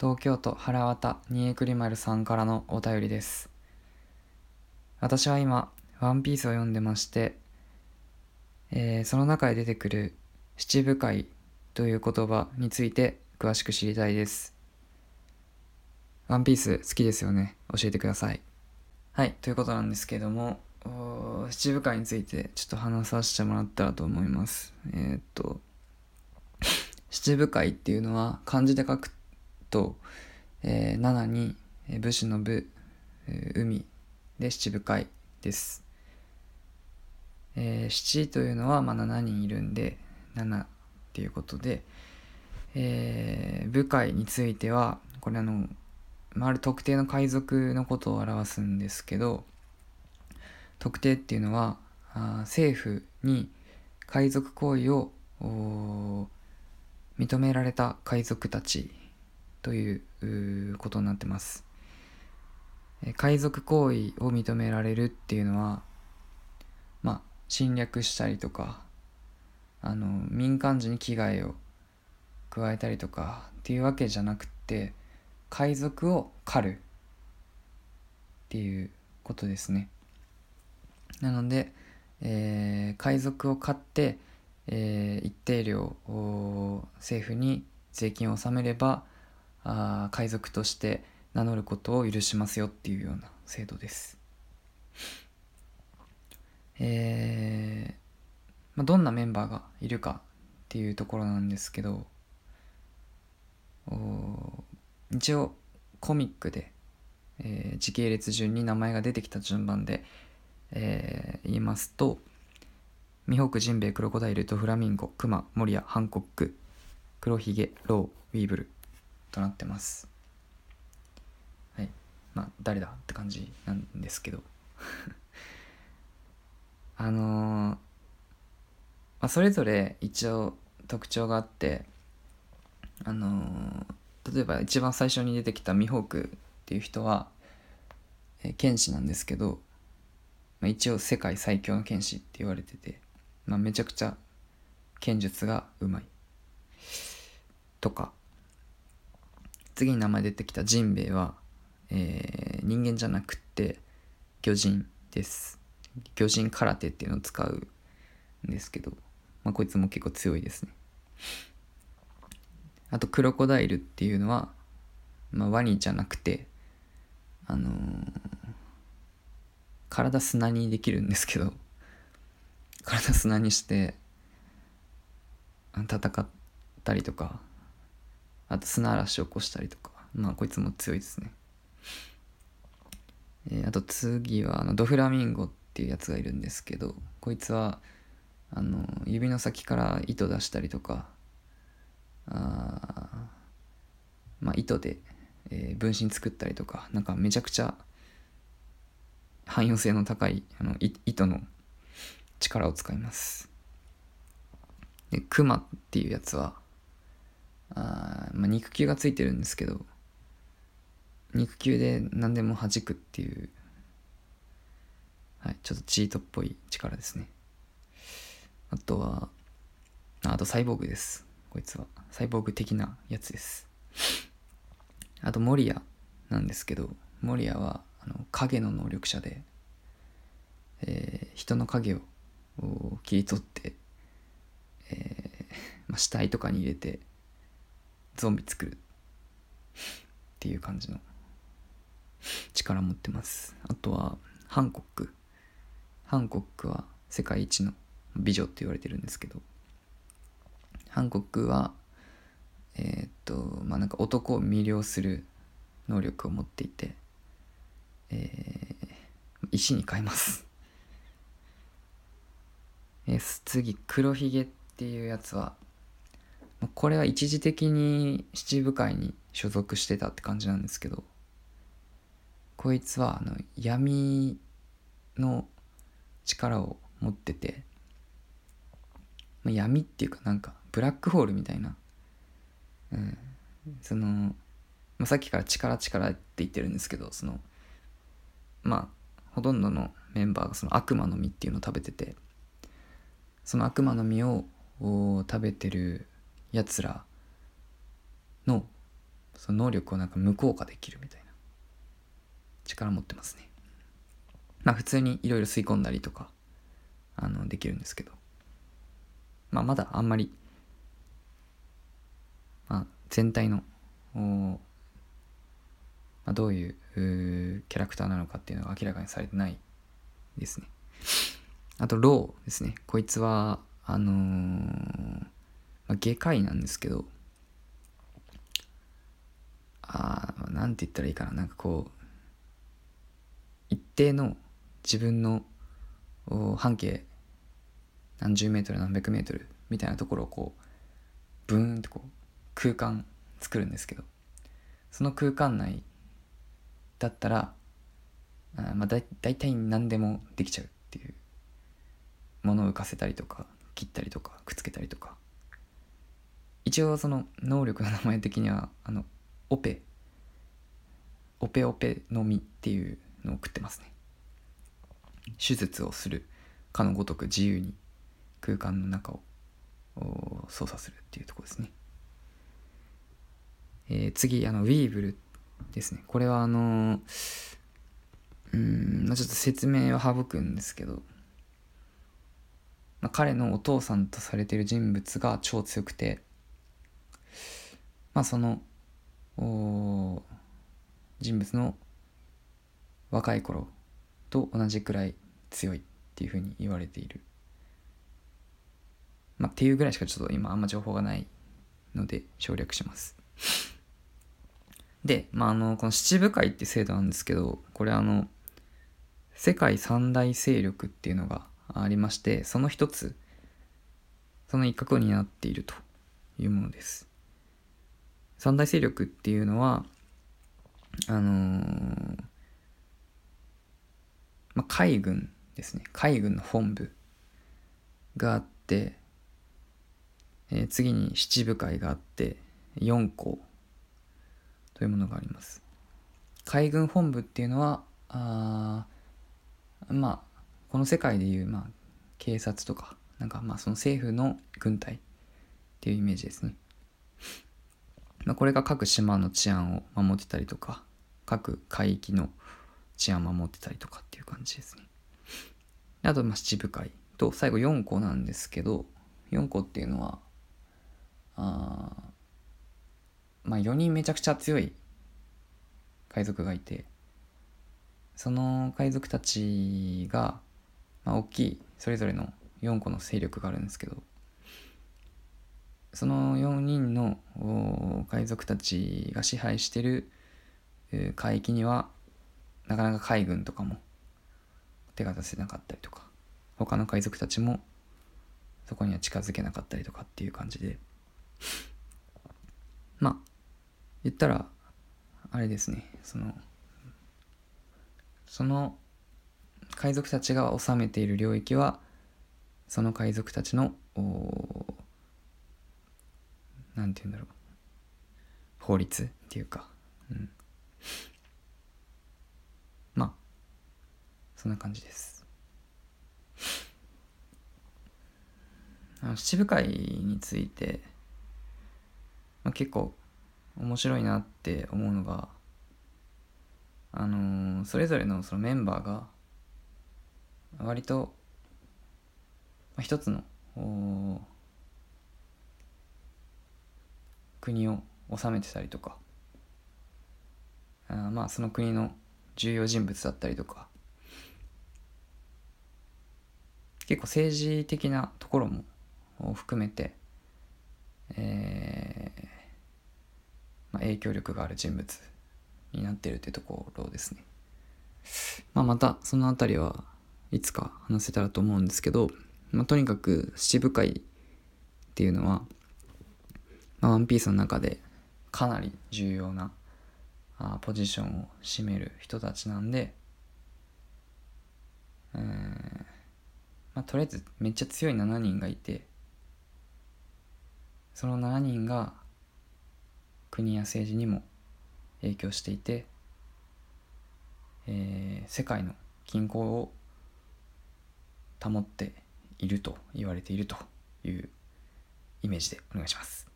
東京都原渡二重栗丸さんからのお便りです。私は今ワンピースを読んでまして、えーその中で出てくる七部会という言葉について詳しく知りたいです。ワンピース好きですよね？教えてください。はいということなんですけども七部会についてちょっと話させてもらったらと思います。えーっと七部会っていうのは漢字で書くと、えー7に武士の武、えー海で七部会です、えー七というのはまあ7人いるんで7っていうことで、えー部会についてはこれあの、まあ、ある特定の海賊のことを表すんですけど特定っていうのはあ政府に海賊行為を認められた海賊たちということになってます。海賊行為を認められるっていうのはまあ侵略したりとかあの民間人に危害を加えたりとかっていうわけじゃなくて海賊を狩るっていうことですね。なので、えー海賊を買って、えー一定量お政府に税金を納めればあ海賊として名乗ることを許しますよっていうような制度です。えーまあ、どんなメンバーがいるかっていうところなんですけどお一応コミックで、えー時系列順に名前が出てきた順番で、えー言いますとミホークジンベエクロコダイルドフラミンゴクマモリアハンコック黒ひげローウィーブルとなってます。はい。まあ誰だって感じなんですけど。あのーまあ、それぞれ一応特徴があってあのー例えば一番最初に出てきたミホークっていう人は、えー剣士なんですけど、まあ、一応世界最強の剣士って言われてて、まあ、めちゃくちゃ剣術がうまい。とか次に名前出てきたジンベエは、えー人間じゃなくって魚人です。魚人空手っていうのを使うんですけど、まあ、こいつも結構強いですね。あとクロコダイルっていうのは、まあ、ワニじゃなくてあのー体砂にできるんですけど体砂にして戦ったりとかあと砂嵐を起こしたりとかまあこいつも強いですね。えーあと次はあのドフラミンゴっていうやつがいるんですけどこいつはあの指の先から糸出したりとかあーまあ糸で、えー分身作ったりとかなんかめちゃくちゃ汎用性の高いあの糸の力を使います。でクマっていうやつはあ、まあ、肉球がついてるんですけど肉球で何でも弾くっていう、はい、ちょっとチートっぽい力ですね。あとはあとサイボーグです。こいつは。サイボーグ的なやつです。あとモリアなんですけどモリアはあの影の能力者で、えー人の影を切り取って、えーまあ、死体とかに入れてゾンビ作るっていう感じの力持ってます。あとはハンコック。ハンコックは世界一の美女って言われてるんですけど。ハンコックはえーっとまあなんか男を魅了する能力を持っていて、えー石に変えます、えー次黒ひげっていうやつはこれは一時的に七部会に所属してたって感じなんですけどこいつはあの闇の力を持ってて、まあ、闇っていうかなんかブラックホールみたいな、うん、その、まあ、さっきから力力って言ってるんですけどそのまあほとんどのメンバーがその悪魔の実っていうのを食べててその悪魔の実を食べてるやつらのその能力をなんか無効化できるみたいな力持ってますね。まあ普通にいろいろ吸い込んだりとかあのできるんですけど。まあまだあんまり、まあ、全体のまあ、どういうキャラクターなのかっていうのが明らかにされてないですね。あとローですね。こいつはあのー、まあ、外科医なんですけどああなんて言ったらいいかな。なんかこう一定の自分の半径何十メートル何百メートルみたいなところをこうブーンってこう空間作るんですけどその空間内だったらあまあだ大体何でもできちゃうっていうものを浮かせたりとか切ったりとかくっつけたりとか一応その能力の名前的にはあのオペ。オペオペの実っていうのを食ってますね。手術をするかのごとく自由に空間の中を操作するっていうとこですね、えー、次あのウィーブルですね。これはあのうんま、ちょっと説明は省くんですけど、まあ、彼のお父さんとされている人物が超強くてまあその人物の若い頃と同じくらい強いっていうふうに言われている。まあ、っていうぐらいしかちょっと今あんま情報がないので省略します。で、まあ、あの、この七部会って制度なんですけど、これあの、世界三大勢力っていうのがありまして、その一つ、その一角になっているというものです。三大勢力っていうのは、あのー、まあ、海軍ですね。海軍の本部があって、えー、次に七部会があって、4校というものがあります。海軍本部っていうのは、あまあ、この世界でいう、まあ、警察とか、なんかまあその政府の軍隊っていうイメージですね。まあ、これが各島の治安を守ってたりとか、各海域の治安を守ってたりとかっていう感じですね。あと、まあ、七部会と、最後4個なんですけど、4個っていうのは、あまあ4人めちゃくちゃ強い海賊がいて、その海賊たちが、まあ、大きいそれぞれの4個の勢力があるんですけど、その4人の海賊たちが支配してる海域にはなかなか海軍とかも手が出せなかったりとか他の海賊たちもそこには近づけなかったりとかっていう感じで。まあ言ったらあれですね。そのその海賊たちが治めている領域はその海賊たちの何て言うんだろう。法律っていうか、うん、まあそんな感じです。あの七部会について、まあ、結構面白いなって思うのがあのー、それぞれのそのメンバーが割と、まあ、一つの国を治めてたりとかあまあその国の重要人物だったりとか結構政治的なところも含めて、えーまあ、影響力がある人物になってるというところですね。まあ、またその辺りはいつか話せたらと思うんですけど、まあ、とにかく七部会っていうのはまあ、ワンピースの中でかなり重要なあポジションを占める人たちなんで、えーまあ、とりあえずめっちゃ強い7人がいてその7人が国や政治にも影響していて、えー、世界の均衡を保っていると言われているというイメージでお願いします。